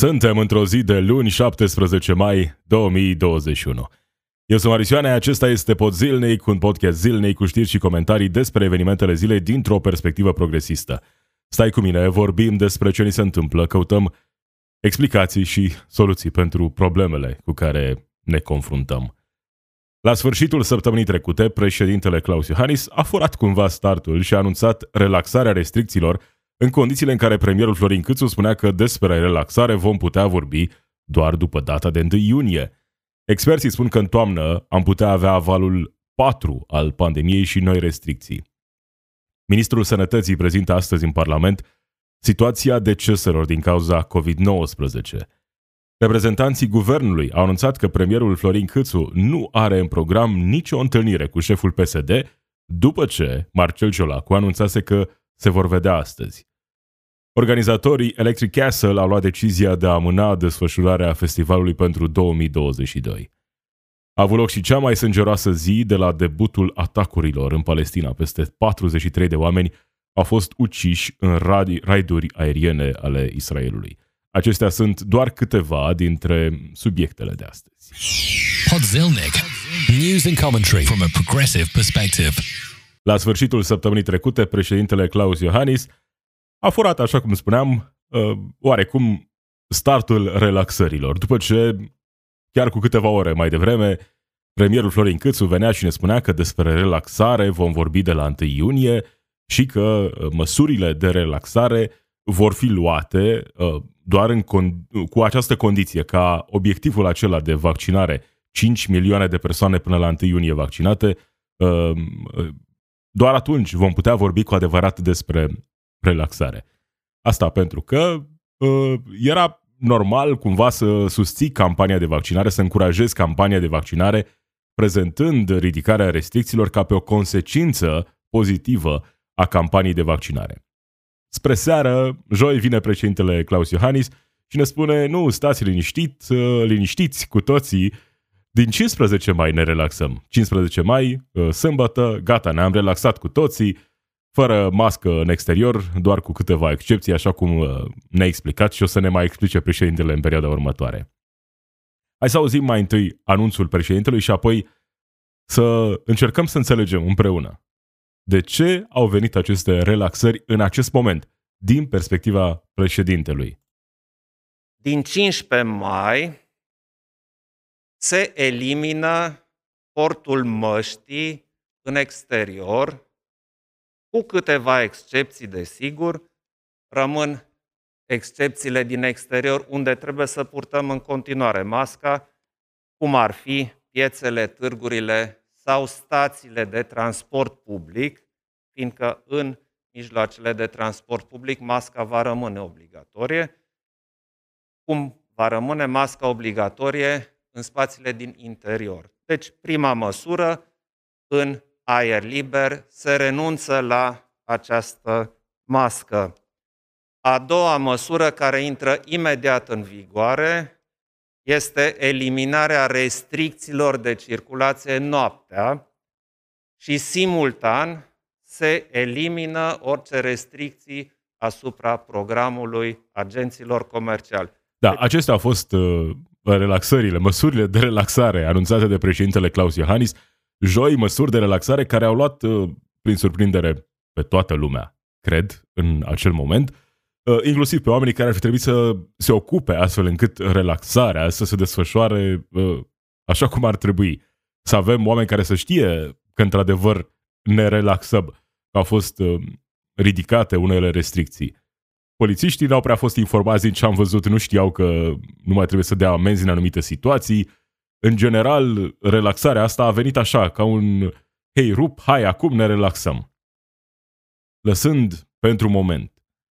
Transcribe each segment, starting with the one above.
Suntem într-o zi de luni 17 mai 2021. Eu sunt Marisioane, acesta este Pod Zilnic, un podcast zilnic cu știri și comentarii despre evenimentele zilei dintr-o perspectivă progresistă. Stai cu mine, vorbim despre ce ni se întâmplă, căutăm explicații și soluții pentru problemele cu care ne confruntăm. La sfârșitul săptămânii trecute, președintele Claus Iohannis a furat cumva startul și a anunțat relaxarea restricțiilor în condițiile în care premierul Florin Câțu spunea că despre relaxare vom putea vorbi doar după data de 1 iunie. Experții spun că în toamnă am putea avea valul 4 al pandemiei și noi restricții. Ministrul Sănătății prezintă astăzi în Parlament situația deceselor din cauza COVID-19. Reprezentanții guvernului au anunțat că premierul Florin Câțu nu are în program nicio întâlnire cu șeful PSD, după ce Marcel Ciolacu anunțase că se vor vedea astăzi. Organizatorii Electric Castle au luat decizia de a amâna desfășurarea festivalului pentru 2022. A avut loc și cea mai sângeroasă zi de la debutul atacurilor în Palestina. Peste 43 de oameni au fost uciși în raiduri aeriene ale Israelului. Acestea sunt doar câteva dintre subiectele de astăzi. Podzilnic. News and commentary from a progressive perspective. La sfârșitul săptămânii trecute, președintele Claus Iohannis a furat, așa cum spuneam, uh, oarecum startul relaxărilor. După ce, chiar cu câteva ore mai devreme, premierul Florin Câțu venea și ne spunea că despre relaxare vom vorbi de la 1 iunie și că uh, măsurile de relaxare vor fi luate uh, doar în con- cu această condiție, ca obiectivul acela de vaccinare, 5 milioane de persoane până la 1 iunie vaccinate, doar atunci vom putea vorbi cu adevărat despre relaxare. Asta pentru că uh, era normal cumva să susții campania de vaccinare, să încurajezi campania de vaccinare, prezentând ridicarea restricțiilor ca pe o consecință pozitivă a campaniei de vaccinare. Spre seară, joi vine președintele Claus Iohannis și ne spune, nu, stați liniștit, uh, liniștiți cu toții, din 15 mai ne relaxăm. 15 mai, uh, sâmbătă, gata, ne-am relaxat cu toții, fără mască în exterior, doar cu câteva excepții, așa cum uh, ne-a explicat și o să ne mai explice președintele în perioada următoare. Hai să auzim mai întâi anunțul președintelui și apoi să încercăm să înțelegem împreună de ce au venit aceste relaxări în acest moment, din perspectiva președintelui. Din 15 mai se elimină portul măștii în exterior cu câteva excepții, desigur, rămân excepțiile din exterior unde trebuie să purtăm în continuare masca, cum ar fi piețele, târgurile sau stațiile de transport public, fiindcă în mijloacele de transport public masca va rămâne obligatorie, cum va rămâne masca obligatorie în spațiile din interior. Deci, prima măsură, în aer liber, se renunță la această mască. A doua măsură care intră imediat în vigoare este eliminarea restricțiilor de circulație noaptea și simultan se elimină orice restricții asupra programului agenților comerciali. Da, deci... acestea au fost uh, relaxările, măsurile de relaxare anunțate de președintele Claus Iohannis joi măsuri de relaxare care au luat uh, prin surprindere pe toată lumea, cred, în acel moment, uh, inclusiv pe oamenii care ar fi trebuit să se ocupe astfel încât relaxarea să se desfășoare uh, așa cum ar trebui. Să avem oameni care să știe că într-adevăr ne relaxăm, că au fost ridicate unele restricții. Polițiștii n-au prea fost informați din ce am văzut, nu știau că nu mai trebuie să dea amenzi în anumite situații, în general, relaxarea asta a venit așa, ca un hei, rup, hai, acum ne relaxăm. Lăsând pentru moment,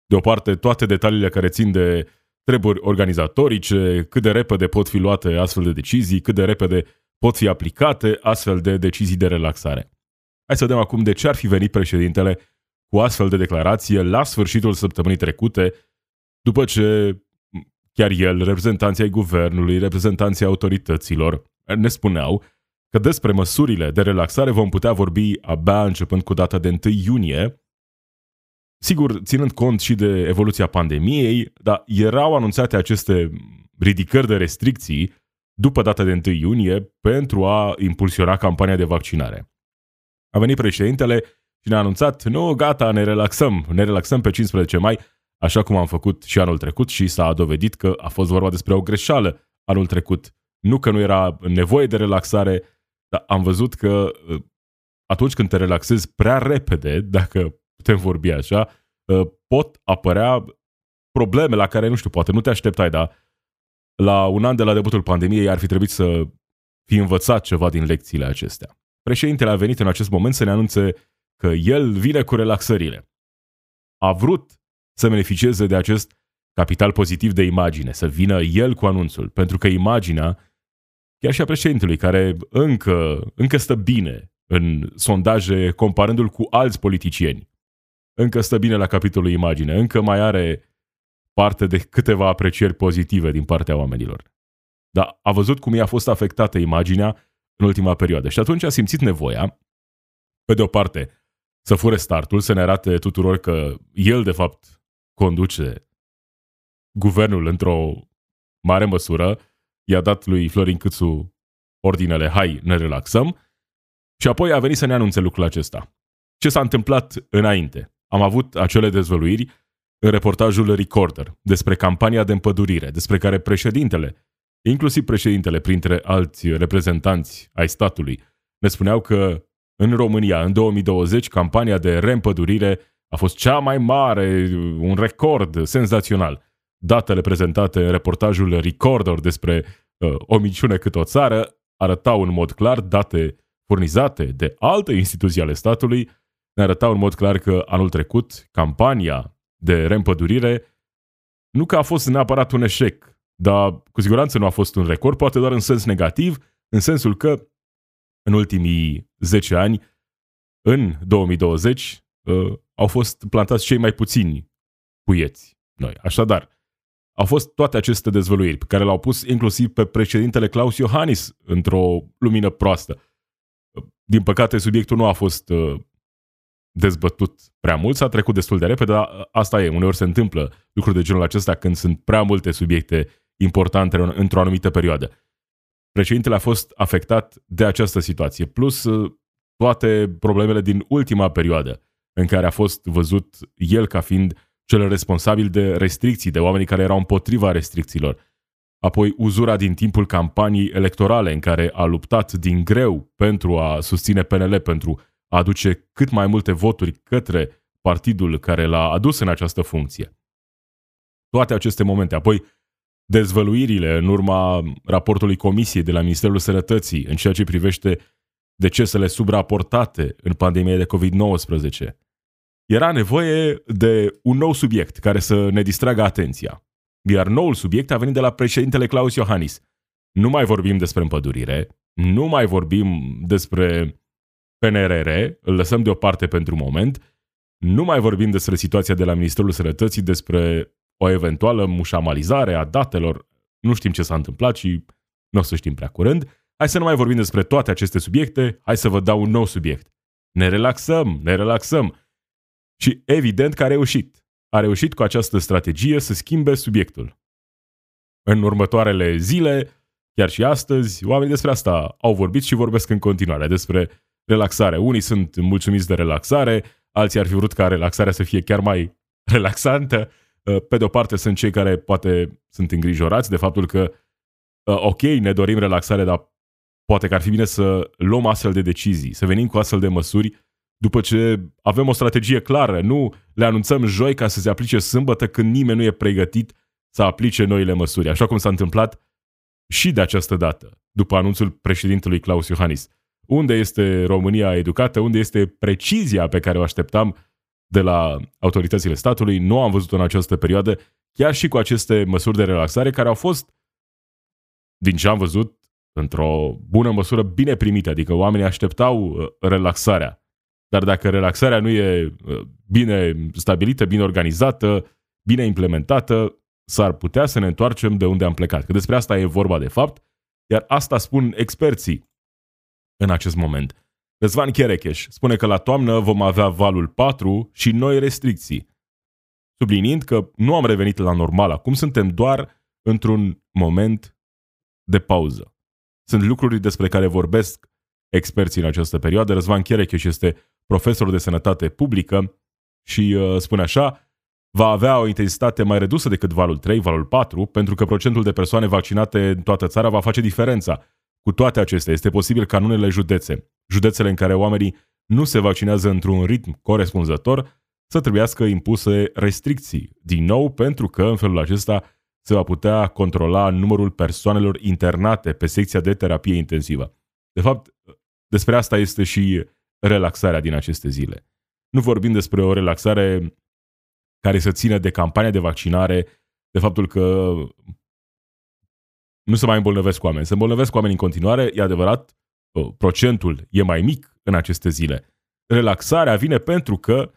deoparte toate detaliile care țin de treburi organizatorice, cât de repede pot fi luate astfel de decizii, cât de repede pot fi aplicate astfel de decizii de relaxare. Hai să vedem acum de ce ar fi venit președintele cu astfel de declarație la sfârșitul săptămânii trecute, după ce Chiar el, reprezentanții ai guvernului, reprezentanții autorităților, ne spuneau că despre măsurile de relaxare vom putea vorbi abia începând cu data de 1 iunie, Sigur, ținând cont și de evoluția pandemiei, dar erau anunțate aceste ridicări de restricții după data de 1 iunie pentru a impulsiona campania de vaccinare. A venit președintele și ne-a anunțat, nu, gata, ne relaxăm, ne relaxăm pe 15 mai, așa cum am făcut și anul trecut și s-a dovedit că a fost vorba despre o greșeală anul trecut. Nu că nu era nevoie de relaxare, dar am văzut că uh, atunci când te relaxezi prea repede, dacă putem vorbi așa, uh, pot apărea probleme la care, nu știu, poate nu te așteptai, dar la un an de la debutul pandemiei ar fi trebuit să fi învățat ceva din lecțiile acestea. Președintele a venit în acest moment să ne anunțe că el vine cu relaxările. A vrut să beneficieze de acest capital pozitiv de imagine, să vină el cu anunțul, pentru că imaginea, chiar și a președintelui, care încă, încă stă bine în sondaje comparându-l cu alți politicieni, încă stă bine la capitolul imagine, încă mai are parte de câteva aprecieri pozitive din partea oamenilor. Dar a văzut cum i-a fost afectată imaginea în ultima perioadă și atunci a simțit nevoia, pe de o parte, să fure startul, să ne arate tuturor că el, de fapt, conduce guvernul într-o mare măsură, i-a dat lui Florin Câțu ordinele, hai, ne relaxăm, și apoi a venit să ne anunțe lucrul acesta. Ce s-a întâmplat înainte? Am avut acele dezvăluiri în reportajul Recorder despre campania de împădurire, despre care președintele, inclusiv președintele printre alți reprezentanți ai statului, ne spuneau că în România, în 2020, campania de reîmpădurire a fost cea mai mare, un record senzațional. Datele prezentate în reportajul Recorder despre uh, o minciună cât o țară arătau în mod clar, date furnizate de alte instituții ale statului, ne arătau în mod clar că anul trecut campania de reîmpădurire nu că a fost neapărat un eșec, dar cu siguranță nu a fost un record, poate doar în sens negativ, în sensul că în ultimii 10 ani, în 2020, uh, au fost plantați cei mai puțini puieți noi. Așadar, au fost toate aceste dezvăluiri pe care l-au pus inclusiv pe președintele Claus Iohannis într-o lumină proastă. Din păcate, subiectul nu a fost uh, dezbătut prea mult, s-a trecut destul de repede, dar asta e, uneori se întâmplă lucruri de genul acesta când sunt prea multe subiecte importante într-o anumită perioadă. Președintele a fost afectat de această situație, plus uh, toate problemele din ultima perioadă în care a fost văzut el ca fiind cel responsabil de restricții, de oamenii care erau împotriva restricțiilor. Apoi uzura din timpul campaniei electorale în care a luptat din greu pentru a susține PNL, pentru a aduce cât mai multe voturi către partidul care l-a adus în această funcție. Toate aceste momente. Apoi dezvăluirile în urma raportului Comisiei de la Ministerul Sănătății în ceea ce privește decesele subraportate în pandemia de COVID-19. Era nevoie de un nou subiect care să ne distragă atenția. Iar noul subiect a venit de la președintele Claus Iohannis. Nu mai vorbim despre împădurire, nu mai vorbim despre PNRR, îl lăsăm deoparte pentru moment, nu mai vorbim despre situația de la Ministerul Sănătății, despre o eventuală mușamalizare a datelor, nu știm ce s-a întâmplat și nu o să știm prea curând. Hai să nu mai vorbim despre toate aceste subiecte, hai să vă dau un nou subiect. Ne relaxăm, ne relaxăm. Și evident că a reușit. A reușit cu această strategie să schimbe subiectul. În următoarele zile, chiar și astăzi, oamenii despre asta au vorbit și vorbesc în continuare, despre relaxare. Unii sunt mulțumiți de relaxare, alții ar fi vrut ca relaxarea să fie chiar mai relaxantă. Uh, pe de o parte sunt cei care poate sunt îngrijorați de faptul că uh, ok, ne dorim relaxare, dar poate că ar fi bine să luăm astfel de decizii, să venim cu astfel de măsuri după ce avem o strategie clară, nu le anunțăm joi ca să se aplice sâmbătă când nimeni nu e pregătit să aplice noile măsuri, așa cum s-a întâmplat și de această dată, după anunțul președintelui Claus Iohannis. Unde este România educată, unde este precizia pe care o așteptam de la autoritățile statului, nu am văzut în această perioadă, chiar și cu aceste măsuri de relaxare care au fost, din ce am văzut, într-o bună măsură bine primite, adică oamenii așteptau uh, relaxarea. Dar dacă relaxarea nu e uh, bine stabilită, bine organizată, bine implementată, s-ar putea să ne întoarcem de unde am plecat. Că despre asta e vorba de fapt, iar asta spun experții în acest moment. Răzvan Cherecheș spune că la toamnă vom avea valul 4 și noi restricții. subliniind că nu am revenit la normal acum, suntem doar într-un moment de pauză. Sunt lucruri despre care vorbesc experții în această perioadă. Răzvan Cherecheș este profesor de sănătate publică și uh, spune așa, va avea o intensitate mai redusă decât valul 3, valul 4, pentru că procentul de persoane vaccinate în toată țara va face diferența. Cu toate acestea, este posibil ca în unele județe, județele în care oamenii nu se vaccinează într-un ritm corespunzător, să trebuiască impuse restricții, din nou pentru că în felul acesta se va putea controla numărul persoanelor internate pe secția de terapie intensivă. De fapt, despre asta este și relaxarea din aceste zile. Nu vorbim despre o relaxare care să țină de campania de vaccinare, de faptul că nu se mai îmbolnăvesc oameni. Se îmbolnăvesc oameni în continuare, e adevărat, procentul e mai mic în aceste zile. Relaxarea vine pentru că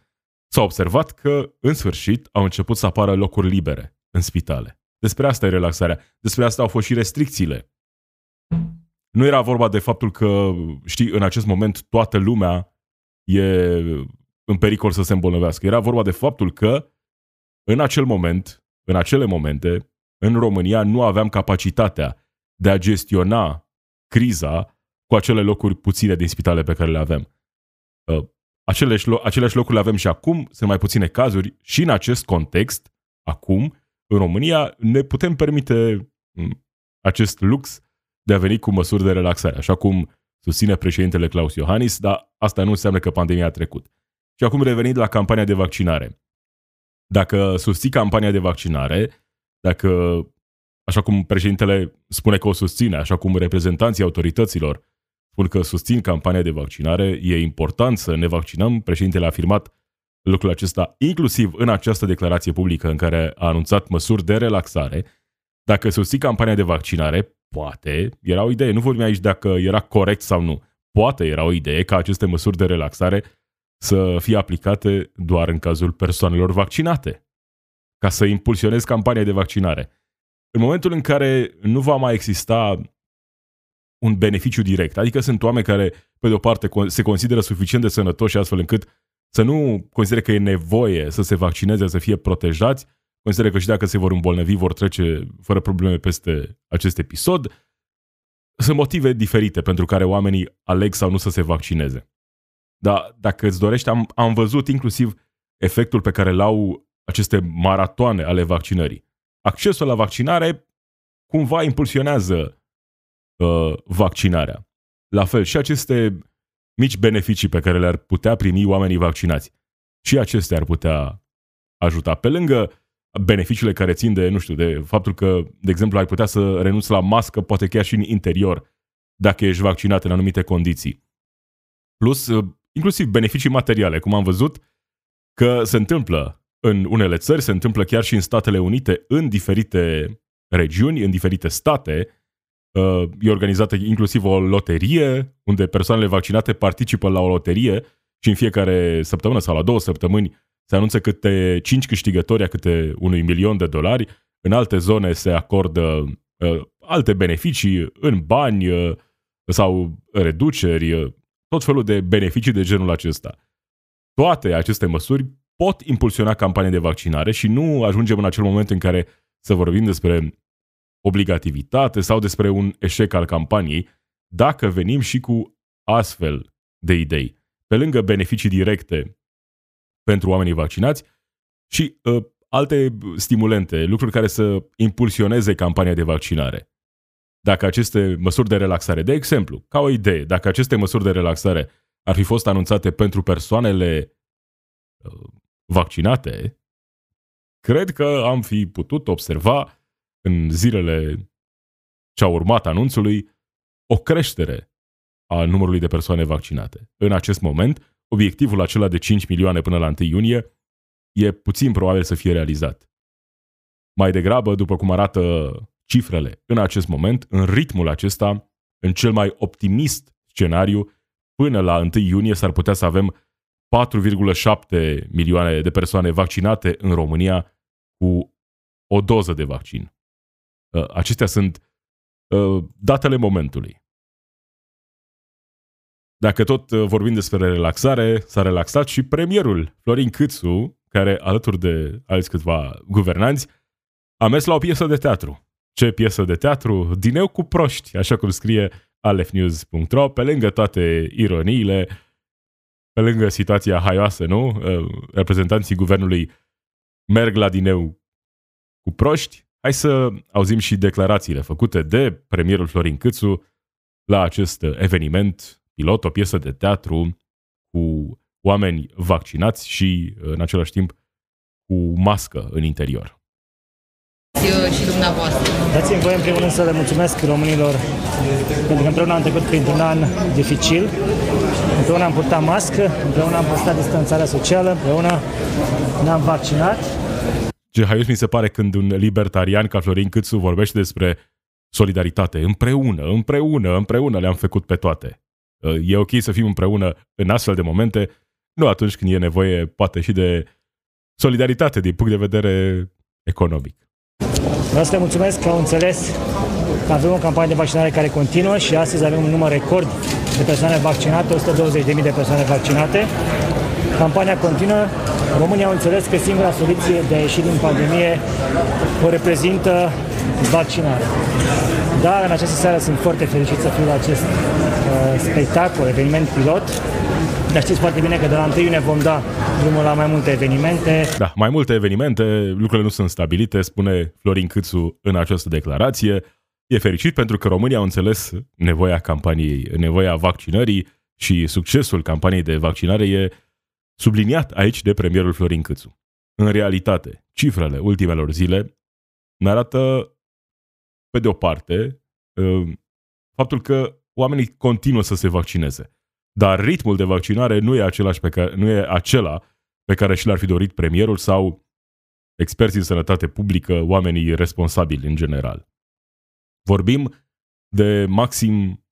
s-a observat că, în sfârșit, au început să apară locuri libere în spitale. Despre asta e relaxarea. Despre asta au fost și restricțiile. Nu era vorba de faptul că, știi, în acest moment toată lumea e în pericol să se îmbolnăvească. Era vorba de faptul că, în acel moment, în acele momente, în România nu aveam capacitatea de a gestiona criza cu acele locuri puține din spitale pe care le avem. Uh, aceleași, aceleași locuri le avem și acum, sunt mai puține cazuri și în acest context, acum, în România, ne putem permite mm, acest lux de a veni cu măsuri de relaxare, așa cum susține președintele Claus Iohannis, dar asta nu înseamnă că pandemia a trecut. Și acum revenind la campania de vaccinare. Dacă susții campania de vaccinare, dacă, așa cum președintele spune că o susține, așa cum reprezentanții autorităților spun că susțin campania de vaccinare, e important să ne vaccinăm. Președintele a afirmat lucrul acesta inclusiv în această declarație publică în care a anunțat măsuri de relaxare. Dacă susții campania de vaccinare, poate, era o idee, nu vorbim aici dacă era corect sau nu, poate era o idee ca aceste măsuri de relaxare să fie aplicate doar în cazul persoanelor vaccinate, ca să impulsionezi campania de vaccinare. În momentul în care nu va mai exista un beneficiu direct, adică sunt oameni care, pe de o parte, se consideră suficient de sănătoși astfel încât să nu considere că e nevoie să se vaccineze, să fie protejați, consideră că și dacă se vor îmbolnăvi, vor trece fără probleme peste acest episod. Sunt motive diferite pentru care oamenii aleg sau nu să se vaccineze. Dar dacă îți dorești, am, am văzut inclusiv efectul pe care l-au aceste maratoane ale vaccinării. Accesul la vaccinare cumva impulsionează uh, vaccinarea. La fel, și aceste mici beneficii pe care le-ar putea primi oamenii vaccinați, și acestea ar putea ajuta. Pe lângă beneficiile care țin de, nu știu, de faptul că, de exemplu, ai putea să renunți la mască, poate chiar și în interior, dacă ești vaccinat în anumite condiții. Plus, uh, inclusiv beneficii materiale, cum am văzut că se întâmplă în unele țări, se întâmplă chiar și în Statele Unite, în diferite regiuni, în diferite state. Uh, e organizată inclusiv o loterie, unde persoanele vaccinate participă la o loterie și în fiecare săptămână sau la două săptămâni se anunță câte cinci câștigători a câte unui milion de dolari. În alte zone se acordă uh, alte beneficii în bani uh, sau reduceri, uh, tot felul de beneficii de genul acesta. Toate aceste măsuri pot impulsiona campania de vaccinare și nu ajungem în acel moment în care să vorbim despre obligativitate sau despre un eșec al campaniei, dacă venim și cu astfel de idei. Pe lângă beneficii directe pentru oamenii vaccinați și uh, alte stimulente, lucruri care să impulsioneze campania de vaccinare. Dacă aceste măsuri de relaxare, de exemplu, ca o idee, dacă aceste măsuri de relaxare ar fi fost anunțate pentru persoanele uh, vaccinate, cred că am fi putut observa în zilele ce au urmat anunțului o creștere a numărului de persoane vaccinate. În acest moment, obiectivul acela de 5 milioane până la 1 iunie e puțin probabil să fie realizat. Mai degrabă, după cum arată cifrele în acest moment, în ritmul acesta, în cel mai optimist scenariu, până la 1 iunie s-ar putea să avem 4,7 milioane de persoane vaccinate în România cu o doză de vaccin. Uh, acestea sunt uh, datele momentului. Dacă tot uh, vorbim despre relaxare, s-a relaxat și premierul Florin Câțu, care, alături de alți câțiva guvernanți, a mers la o piesă de teatru. Ce piesă de teatru? Dineu cu proști, așa cum scrie alefnews.ro, pe lângă toate ironiile, pe lângă situația haioasă, nu? Uh, reprezentanții guvernului merg la dineu cu proști. Hai să auzim și declarațiile făcute de premierul Florin Câțu la acest eveniment pilot, o piesă de teatru cu oameni vaccinați și, în același timp, cu mască în interior. Și dumneavoastră. Dați-mi voie în primul rând să le mulțumesc românilor pentru că împreună am trecut printr-un an dificil, împreună am purtat mască, împreună am păstrat distanțarea socială, împreună ne-am vaccinat. Ce haios mi se pare când un libertarian ca Florin Câțu vorbește despre solidaritate. Împreună, împreună, împreună le-am făcut pe toate. E ok să fim împreună în astfel de momente, nu atunci când e nevoie poate și de solidaritate din punct de vedere economic. Vreau să le mulțumesc că au înțeles că avem o campanie de vaccinare care continuă și astăzi avem un număr record de persoane vaccinate, 120.000 de persoane vaccinate. Campania continuă. România au înțeles că singura soluție de a ieși din pandemie o reprezintă vaccinarea. Dar în această seară sunt foarte fericit să fiu la acest uh, spectacol, eveniment pilot. Dar știți foarte bine că de la 1 iunie vom da drumul la mai multe evenimente. Da, mai multe evenimente, lucrurile nu sunt stabilite, spune Florin Câțu în această declarație. E fericit pentru că România au înțeles nevoia campaniei, nevoia vaccinării și succesul campaniei de vaccinare e subliniat aici de premierul Florin Câțu. În realitate, cifrele ultimelor zile ne arată, pe de o parte, uh, faptul că oamenii continuă să se vaccineze. Dar ritmul de vaccinare nu e, același pe care, nu e acela pe care și l-ar fi dorit premierul sau experții în sănătate publică, oamenii responsabili în general. Vorbim de maxim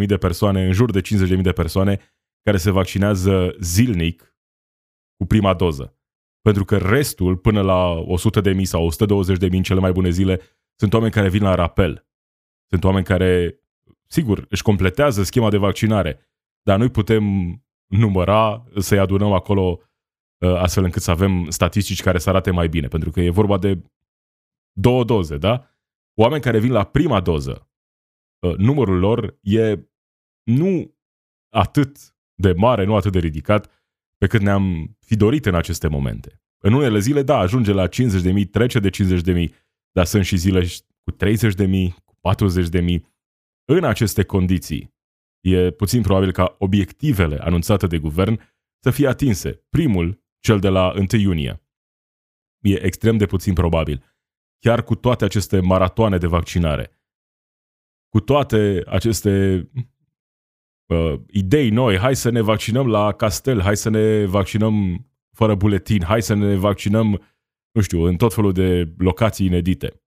50.000 de persoane, în jur de 50.000 de persoane care se vaccinează zilnic cu prima doză. Pentru că restul, până la 100.000 sau 120.000 în cele mai bune zile, sunt oameni care vin la rapel. Sunt oameni care, sigur, își completează schema de vaccinare, dar noi putem număra, să-i adunăm acolo uh, astfel încât să avem statistici care să arate mai bine, pentru că e vorba de două doze, da? Oameni care vin la prima doză, uh, numărul lor e nu atât de mare, nu atât de ridicat, pe cât ne-am fi dorit în aceste momente. În unele zile, da, ajunge la 50.000, trece de 50.000, dar sunt și zile cu 30.000, cu 40.000. În aceste condiții, e puțin probabil ca obiectivele anunțate de guvern să fie atinse. Primul, cel de la 1 iunie. E extrem de puțin probabil. Chiar cu toate aceste maratoane de vaccinare, cu toate aceste uh, idei noi, hai să ne vaccinăm la castel, hai să ne vaccinăm fără buletin, hai să ne vaccinăm, nu știu, în tot felul de locații inedite.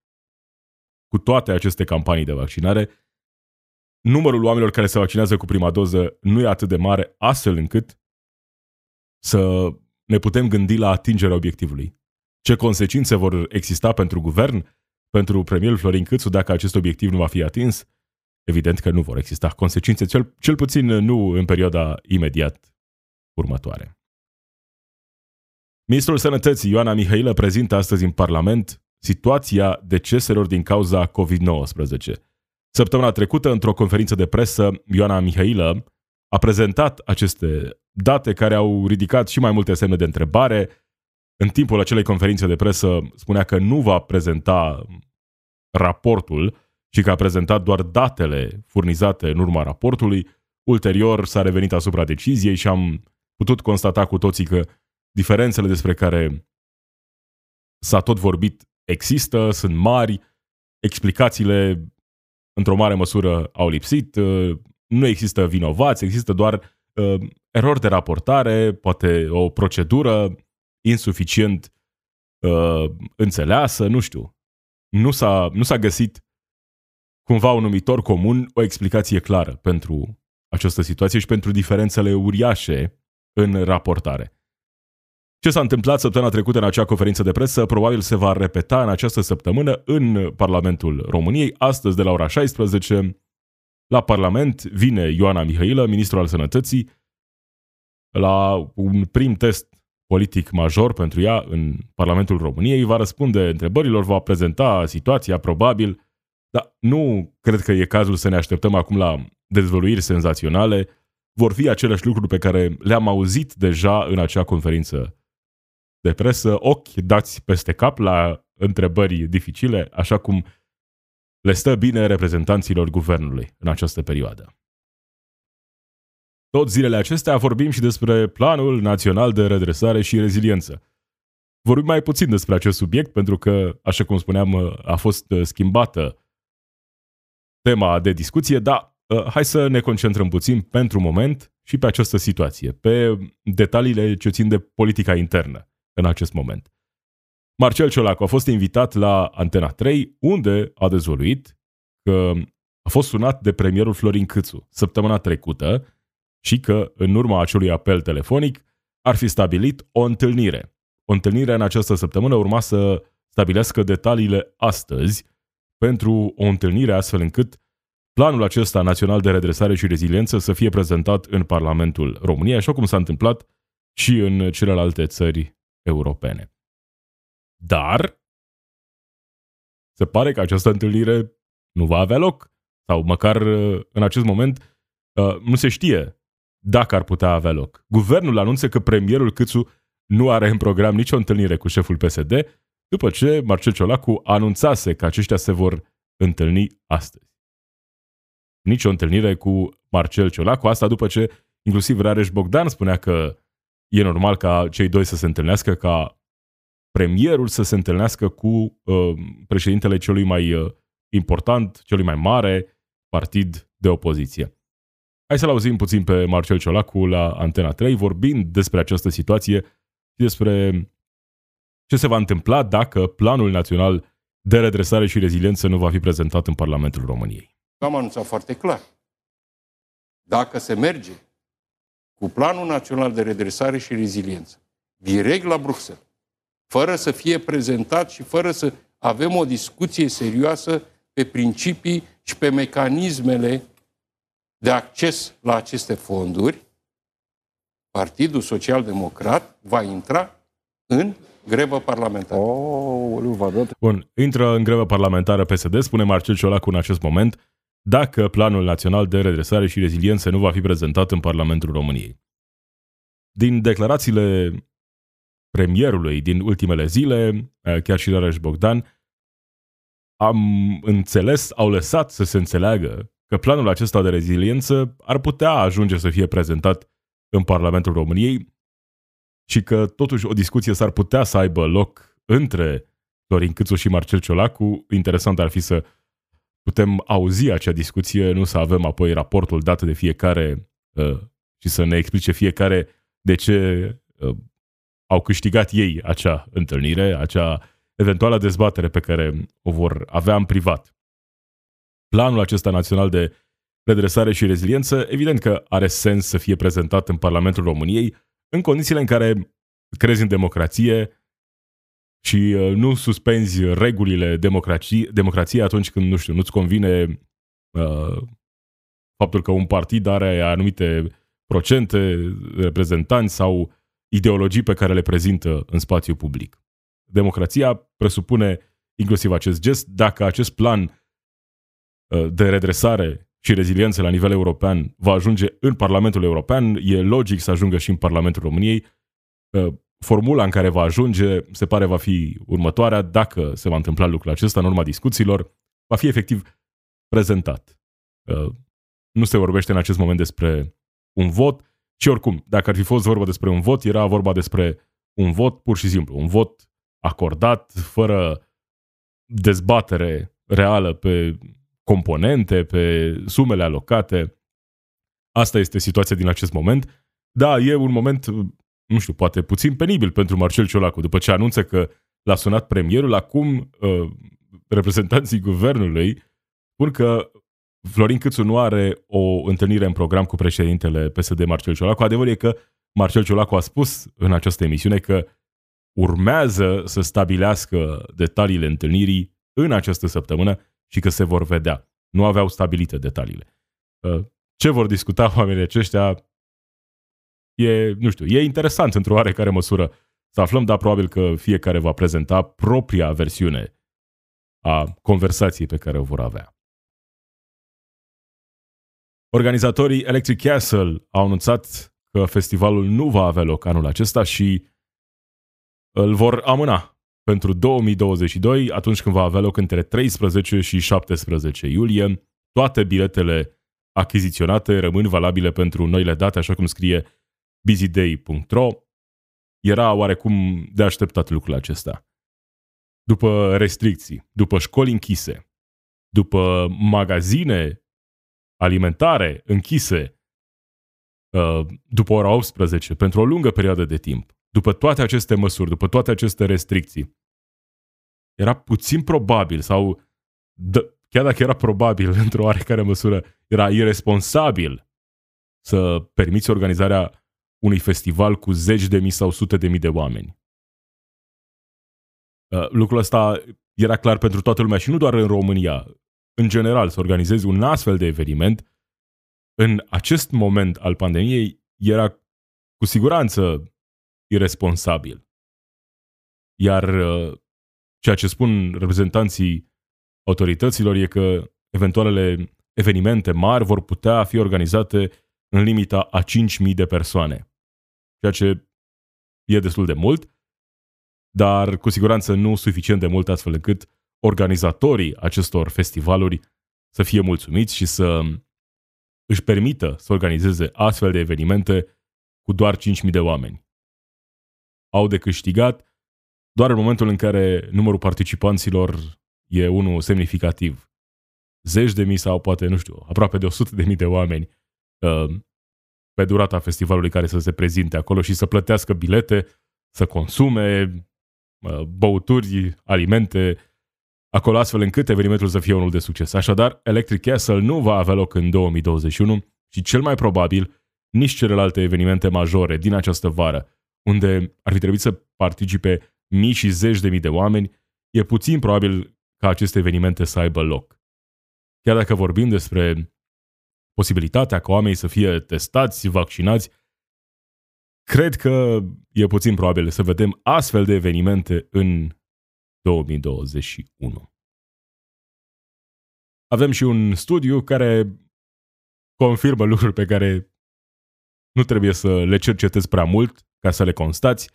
Cu toate aceste campanii de vaccinare, numărul oamenilor care se vaccinează cu prima doză nu e atât de mare, astfel încât să ne putem gândi la atingerea obiectivului. Ce consecințe vor exista pentru guvern, pentru premierul Florin Câțu dacă acest obiectiv nu va fi atins? Evident că nu vor exista consecințe, cel, cel puțin nu în perioada imediat următoare. Ministrul Sănătății Ioana Mihailă prezintă astăzi în Parlament situația deceselor din cauza COVID-19. Săptămâna trecută, într-o conferință de presă, Ioana Mihailă a prezentat aceste date care au ridicat și mai multe semne de întrebare. În timpul acelei conferințe de presă spunea că nu va prezenta raportul și că a prezentat doar datele furnizate în urma raportului. Ulterior s-a revenit asupra deciziei și am putut constata cu toții că diferențele despre care s-a tot vorbit există, sunt mari, explicațiile într-o mare măsură au lipsit, uh, nu există vinovați, există doar uh, erori de raportare, poate o procedură insuficient uh, înțeleasă, nu știu. Nu s-a, nu s-a găsit cumva un numitor comun, o explicație clară pentru această situație și pentru diferențele uriașe în raportare. Ce s-a întâmplat săptămâna trecută în acea conferință de presă probabil se va repeta în această săptămână în Parlamentul României. Astăzi, de la ora 16, la Parlament vine Ioana Mihailă, ministrul al Sănătății, la un prim test politic major pentru ea în Parlamentul României, va răspunde întrebărilor, va prezenta situația, probabil, dar nu cred că e cazul să ne așteptăm acum la dezvăluiri senzaționale. Vor fi aceleași lucruri pe care le-am auzit deja în acea conferință de presă, ochi dați peste cap la întrebări dificile, așa cum le stă bine reprezentanților guvernului în această perioadă. Tot zilele acestea vorbim și despre Planul Național de Redresare și Reziliență. Vorbim mai puțin despre acest subiect pentru că, așa cum spuneam, a fost schimbată tema de discuție, dar uh, hai să ne concentrăm puțin pentru moment și pe această situație, pe detaliile ce țin de politica internă în acest moment. Marcel Ciolacu a fost invitat la Antena 3, unde a dezvoluit că a fost sunat de premierul Florin Câțu săptămâna trecută și că, în urma acelui apel telefonic, ar fi stabilit o întâlnire. O întâlnire în această săptămână urma să stabilească detaliile astăzi pentru o întâlnire astfel încât planul acesta național de redresare și reziliență să fie prezentat în Parlamentul României, așa cum s-a întâmplat și în celelalte țări europene. Dar se pare că această întâlnire nu va avea loc, sau măcar în acest moment nu se știe dacă ar putea avea loc. Guvernul anunță că premierul Câțu nu are în program nicio întâlnire cu șeful PSD, după ce Marcel Ciolacu anunțase că aceștia se vor întâlni astăzi. Nici o întâlnire cu Marcel Ciolacu, asta după ce inclusiv Rareș Bogdan spunea că e normal ca cei doi să se întâlnească, ca premierul să se întâlnească cu uh, președintele celui mai uh, important, celui mai mare partid de opoziție. Hai să-l auzim puțin pe Marcel Ciolacu la Antena 3, vorbind despre această situație și despre ce se va întâmpla dacă Planul Național de Redresare și Reziliență nu va fi prezentat în Parlamentul României. Am anunțat foarte clar. Dacă se merge cu Planul Național de Redresare și Reziliență, direct la Bruxelles, fără să fie prezentat și fără să avem o discuție serioasă pe principii și pe mecanismele de acces la aceste fonduri, Partidul Social Democrat va intra în grevă parlamentară. Oh, Bun, intră în grevă parlamentară PSD, spune Marcel Ciolacu în acest moment, dacă Planul Național de Redresare și Reziliență nu va fi prezentat în Parlamentul României. Din declarațiile premierului din ultimele zile, eh, chiar și Rareș Bogdan, am înțeles, au lăsat să se înțeleagă că planul acesta de reziliență ar putea ajunge să fie prezentat în Parlamentul României și că totuși o discuție s-ar putea să aibă loc între Florin Câțu și Marcel Ciolacu. Interesant ar fi să putem auzi acea discuție, nu să avem apoi raportul dat de fiecare uh, și să ne explice fiecare de ce uh, au câștigat ei acea întâlnire, acea eventuală dezbatere pe care o vor avea în privat. Planul acesta național de redresare și reziliență, evident că are sens să fie prezentat în Parlamentul României în condițiile în care crezi în democrație și uh, nu suspenzi regulile democrației, democrației atunci când, nu știu, nu-ți convine uh, faptul că un partid are anumite procente, reprezentanți sau ideologii pe care le prezintă în spațiu public. Democrația presupune inclusiv acest gest. Dacă acest plan uh, de redresare și reziliență la nivel european va ajunge în Parlamentul European, e logic să ajungă și în Parlamentul României. Uh, formula în care va ajunge se pare va fi următoarea, dacă se va întâmpla lucrul acesta în urma discuțiilor, va fi efectiv prezentat. Uh, nu se vorbește în acest moment despre un vot, și oricum, dacă ar fi fost vorba despre un vot, era vorba despre un vot pur și simplu, un vot acordat, fără dezbatere reală pe componente, pe sumele alocate. Asta este situația din acest moment. Da, e un moment, nu știu, poate puțin penibil pentru Marcel Ciolacu. După ce anunță că l-a sunat premierul, acum uh, reprezentanții guvernului spun că Florin Câțu nu are o întâlnire în program cu președintele PSD Marcel Ciolacu. Adevărul e că Marcel Ciolacu a spus în această emisiune că urmează să stabilească detaliile întâlnirii în această săptămână și că se vor vedea. Nu aveau stabilite detaliile. Uh, ce vor discuta oamenii aceștia e, nu știu, e interesant într-o oarecare măsură să aflăm, dar probabil că fiecare va prezenta propria versiune a conversației pe care o vor avea. Organizatorii Electric Castle au anunțat că festivalul nu va avea loc anul acesta și îl vor amâna pentru 2022, atunci când va avea loc între 13 și 17 iulie. Toate biletele achiziționate rămân valabile pentru noile date, așa cum scrie busyday.ro. Era oarecum de așteptat lucrul acesta. După restricții, după școli închise, după magazine alimentare închise uh, după ora 18 pentru o lungă perioadă de timp, după toate aceste măsuri, după toate aceste restricții, era puțin probabil sau chiar dacă era probabil într-o oarecare măsură, era irresponsabil să permiți organizarea unui festival cu zeci de mii sau sute de mii de oameni. Uh, lucrul ăsta era clar pentru toată lumea și nu doar în România. În general, să organizezi un astfel de eveniment în acest moment al pandemiei era cu siguranță irresponsabil. Iar uh, ceea ce spun reprezentanții autorităților e că eventualele evenimente mari vor putea fi organizate în limita a 5.000 de persoane. Ceea ce e destul de mult, dar cu siguranță nu suficient de mult astfel încât organizatorii acestor festivaluri să fie mulțumiți și să își permită să organizeze astfel de evenimente cu doar 5.000 de oameni. Au de câștigat doar în momentul în care numărul participanților e unul semnificativ. Zeci de mii sau poate, nu știu, aproape de 100 de mii de oameni uh, pe durata festivalului care să se prezinte acolo și să plătească bilete, să consume uh, băuturi, alimente, acolo astfel încât evenimentul să fie unul de succes. Așadar, Electric Castle nu va avea loc în 2021 și cel mai probabil nici celelalte evenimente majore din această vară, unde ar fi trebuit să participe mii și zeci de mii de oameni, e puțin probabil ca aceste evenimente să aibă loc. Chiar dacă vorbim despre posibilitatea ca oamenii să fie testați, vaccinați, cred că e puțin probabil să vedem astfel de evenimente în 2021. Avem și un studiu care confirmă lucruri pe care nu trebuie să le cercetezi prea mult ca să le constați.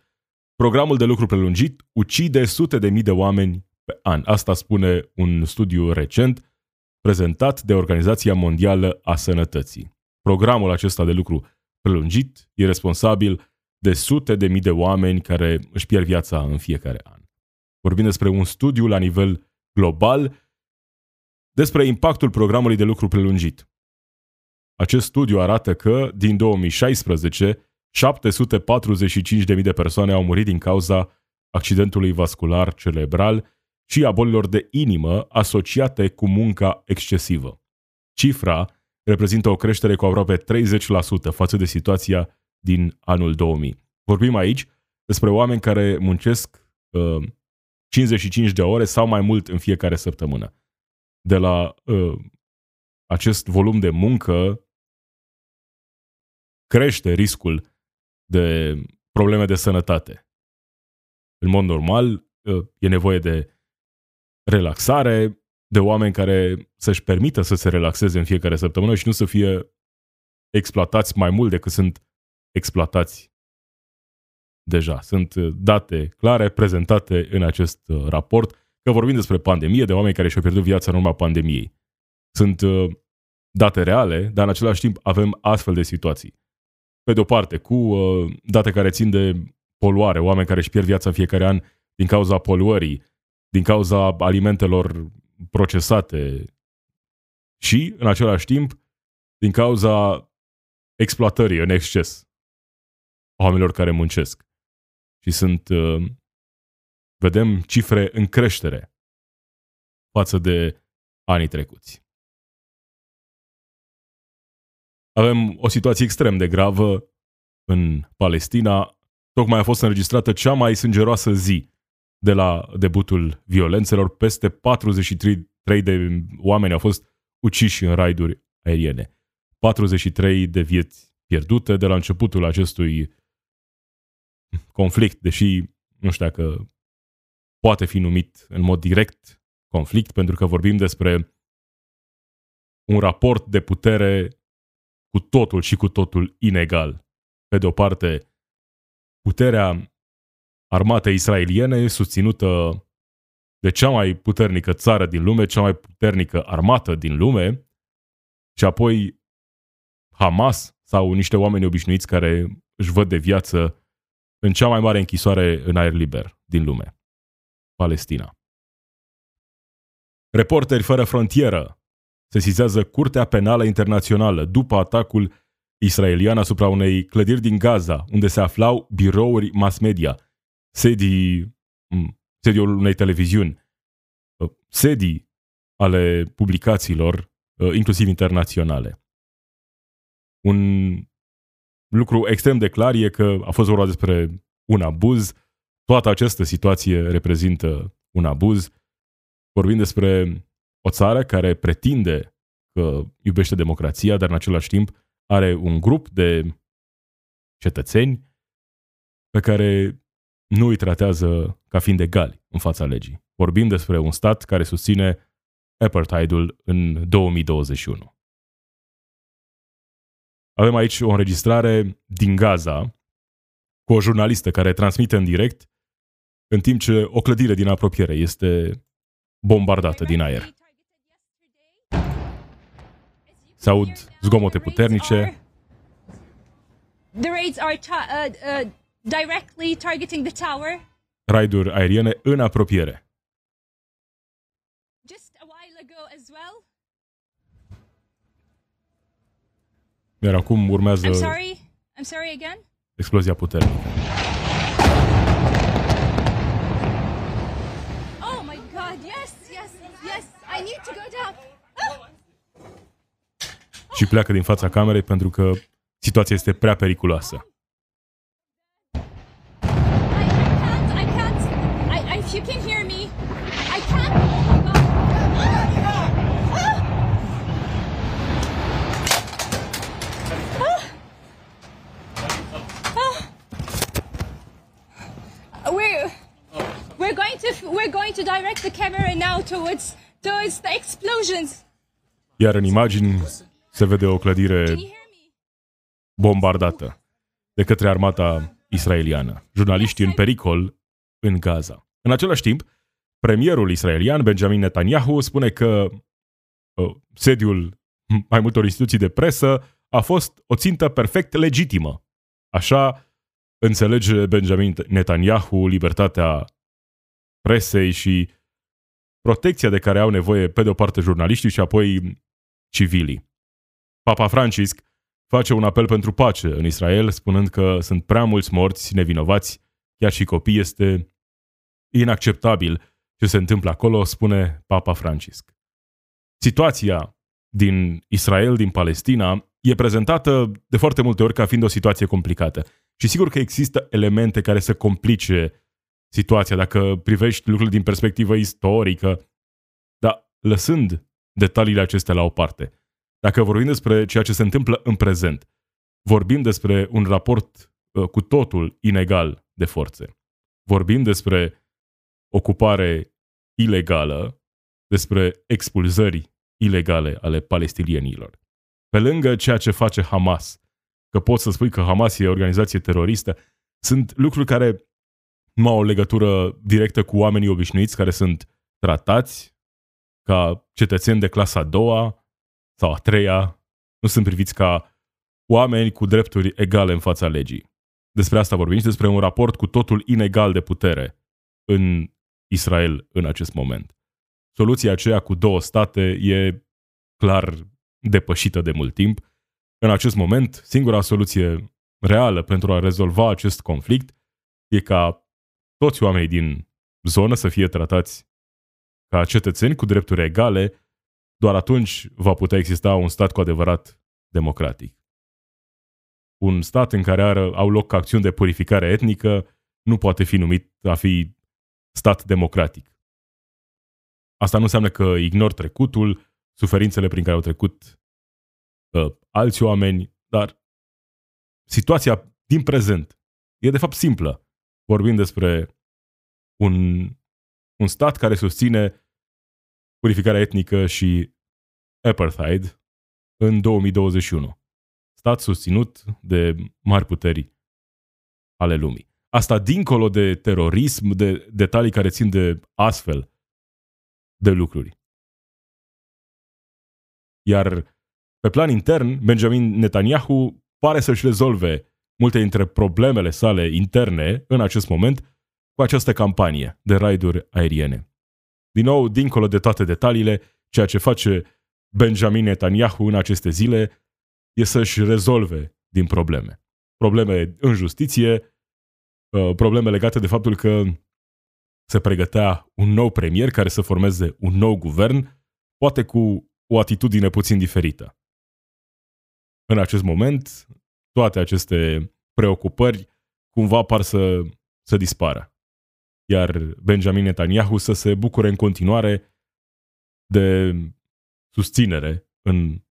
Programul de lucru prelungit ucide sute de mii de oameni pe an. Asta spune un studiu recent prezentat de Organizația Mondială a Sănătății. Programul acesta de lucru prelungit e responsabil de sute de mii de oameni care își pierd viața în fiecare an. Vorbim despre un studiu la nivel global despre impactul programului de lucru prelungit. Acest studiu arată că, din 2016, 745.000 de persoane au murit din cauza accidentului vascular cerebral și a bolilor de inimă asociate cu munca excesivă. Cifra reprezintă o creștere cu aproape 30% față de situația din anul 2000. Vorbim aici despre oameni care muncesc uh, 55 de ore sau mai mult în fiecare săptămână. De la uh, acest volum de muncă crește riscul de probleme de sănătate. În mod normal, uh, e nevoie de relaxare, de oameni care să-și permită să se relaxeze în fiecare săptămână și nu să fie exploatați mai mult decât sunt exploatați deja. Sunt uh, date clare prezentate în acest uh, raport că vorbim despre pandemie, de oameni care și-au pierdut viața în urma pandemiei. Sunt uh, date reale, dar în același timp avem astfel de situații. Pe de o parte, cu date care țin de poluare, oameni care își pierd viața în fiecare an din cauza poluării, din cauza alimentelor procesate și, în același timp, din cauza exploatării în exces oamenilor care muncesc și sunt, uh, vedem cifre în creștere față de anii trecuți. Avem o situație extrem de gravă în Palestina. Tocmai a fost înregistrată cea mai sângeroasă zi de la debutul violențelor. Peste 43 de oameni au fost uciși în raiduri aeriene. 43 de vieți pierdute de la începutul acestui conflict, deși nu știu dacă poate fi numit în mod direct conflict, pentru că vorbim despre un raport de putere cu totul și cu totul inegal. Pe de o parte, puterea armatei israeliene susținută de cea mai puternică țară din lume, cea mai puternică armată din lume, și apoi Hamas sau niște oameni obișnuiți care își văd de viață în cea mai mare închisoare în aer liber din lume, Palestina. Reporteri fără frontieră sesizează Curtea Penală Internațională după atacul israelian asupra unei clădiri din Gaza, unde se aflau birouri mass media, sedii, sediul unei televiziuni, uh, sedii ale publicațiilor, uh, inclusiv internaționale. Un lucru extrem de clar e că a fost vorba despre un abuz. Toată această situație reprezintă un abuz. Vorbim despre o țară care pretinde că iubește democrația, dar în același timp are un grup de cetățeni pe care nu îi tratează ca fiind egali în fața legii. Vorbim despre un stat care susține apartheidul în 2021. Avem aici o înregistrare din Gaza cu o jurnalistă care transmite în direct în timp ce o clădire din apropiere este bombardată din aer. Se aud zgomote puternice. The raids are ta- uh, uh, directly targeting the tower. Raiduri aeriene în apropiere. Just a while ago as well. Iar acum urmează I'm sorry. I'm sorry again. explozia puternică. Oh my god, yes, yes, yes. I need to go down. Oh, Și pleacă din fața camerei pentru că situația este prea periculoasă. I, I can't, I can't. I, I, if you can hear me, I can't. Oh my god. We're, we're going to we're going to direct the camera now towards towards the explosions. Iar în imagini se vede o clădire Can you hear me? bombardată de către armata israeliană. Jurnaliștii în pericol în Gaza. În același timp, premierul israelian Benjamin Netanyahu spune că uh, sediul mai multor instituții de presă a fost o țintă perfect legitimă. Așa înțelege Benjamin Netanyahu libertatea presei și protecția de care au nevoie pe de o parte jurnaliștii și apoi civilii. Papa Francisc face un apel pentru pace în Israel, spunând că sunt prea mulți morți nevinovați, chiar și copii. Este inacceptabil ce se întâmplă acolo, spune Papa Francisc. Situația din Israel, din Palestina, e prezentată de foarte multe ori ca fiind o situație complicată. Și sigur că există elemente care să complice situația, dacă privești lucrurile din perspectivă istorică, dar lăsând detaliile acestea la o parte. Dacă vorbim despre ceea ce se întâmplă în prezent, vorbim despre un raport uh, cu totul inegal de forțe. Vorbim despre ocupare ilegală, despre expulzări ilegale ale palestinienilor. Pe lângă ceea ce face Hamas, că poți să spui că Hamas e o organizație teroristă, sunt lucruri care nu au o legătură directă cu oamenii obișnuiți care sunt tratați ca cetățeni de clasa a doua sau a treia, nu sunt priviți ca oameni cu drepturi egale în fața legii. Despre asta vorbim și despre un raport cu totul inegal de putere în Israel în acest moment. Soluția aceea cu două state e clar depășită de mult timp. În acest moment, singura soluție reală pentru a rezolva acest conflict e ca toți oamenii din zonă să fie tratați ca cetățeni cu drepturi egale, doar atunci va putea exista un stat cu adevărat democratic. Un stat în care are, au loc acțiuni de purificare etnică nu poate fi numit a fi stat democratic. Asta nu înseamnă că ignor trecutul, suferințele prin care au trecut uh, alți oameni, dar situația din prezent e de fapt simplă. Vorbim despre un, un stat care susține purificarea etnică și apartheid în 2021. Stat susținut de mari puteri ale lumii. Asta dincolo de terorism, de detalii care țin de astfel de lucruri. Iar pe plan intern, Benjamin Netanyahu pare să-și rezolve multe dintre problemele sale interne în acest moment cu această campanie de raiduri aeriene. Din nou, dincolo de toate detaliile, ceea ce face Benjamin Netanyahu în aceste zile e să-și rezolve din probleme. Probleme în justiție, uh, probleme legate de faptul că se pregătea un nou premier care să formeze un nou guvern, poate cu o atitudine puțin diferită. În acest moment, toate aceste preocupări cumva par să, să dispară. Iar Benjamin Netanyahu să se bucure în continuare de susținere în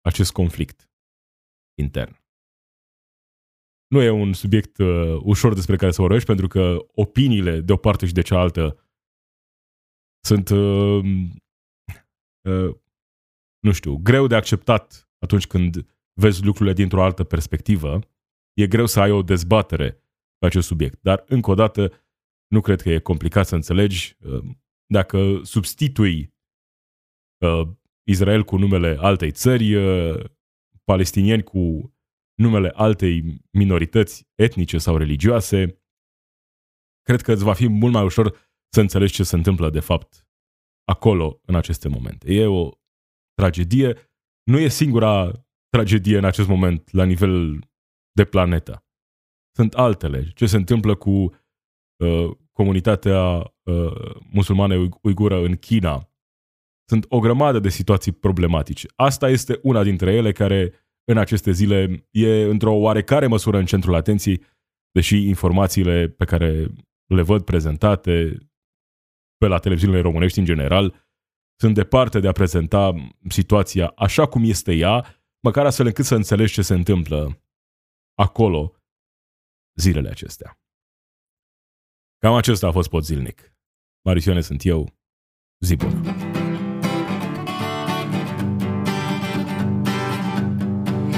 acest conflict intern. Nu e un subiect uh, ușor despre care să vorbești, pentru că opiniile de o parte și de cealaltă sunt, uh, uh, nu știu, greu de acceptat atunci când vezi lucrurile dintr-o altă perspectivă. E greu să ai o dezbatere pe acest subiect. Dar, încă o dată, nu cred că e complicat să înțelegi uh, dacă substitui uh, Israel cu numele altei țări, uh, palestinieni cu numele altei minorități etnice sau religioase, cred că îți va fi mult mai ușor să înțelegi ce se întâmplă de fapt acolo în aceste momente. E o tragedie, nu e singura tragedie în acest moment la nivel de planetă. Sunt altele. Ce se întâmplă cu uh, comunitatea uh, musulmană uigură în China. Sunt o grămadă de situații problematice. Asta este una dintre ele care în aceste zile e într-o oarecare măsură în centrul atenției, deși informațiile pe care le văd prezentate pe la televiziunile românești în general sunt departe de a prezenta situația așa cum este ea, măcar astfel încât să înțelegi ce se întâmplă acolo zilele acestea. Cam acesta a fost pot zilnic. Marisioane sunt eu. Zi bună!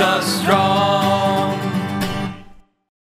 Us strong.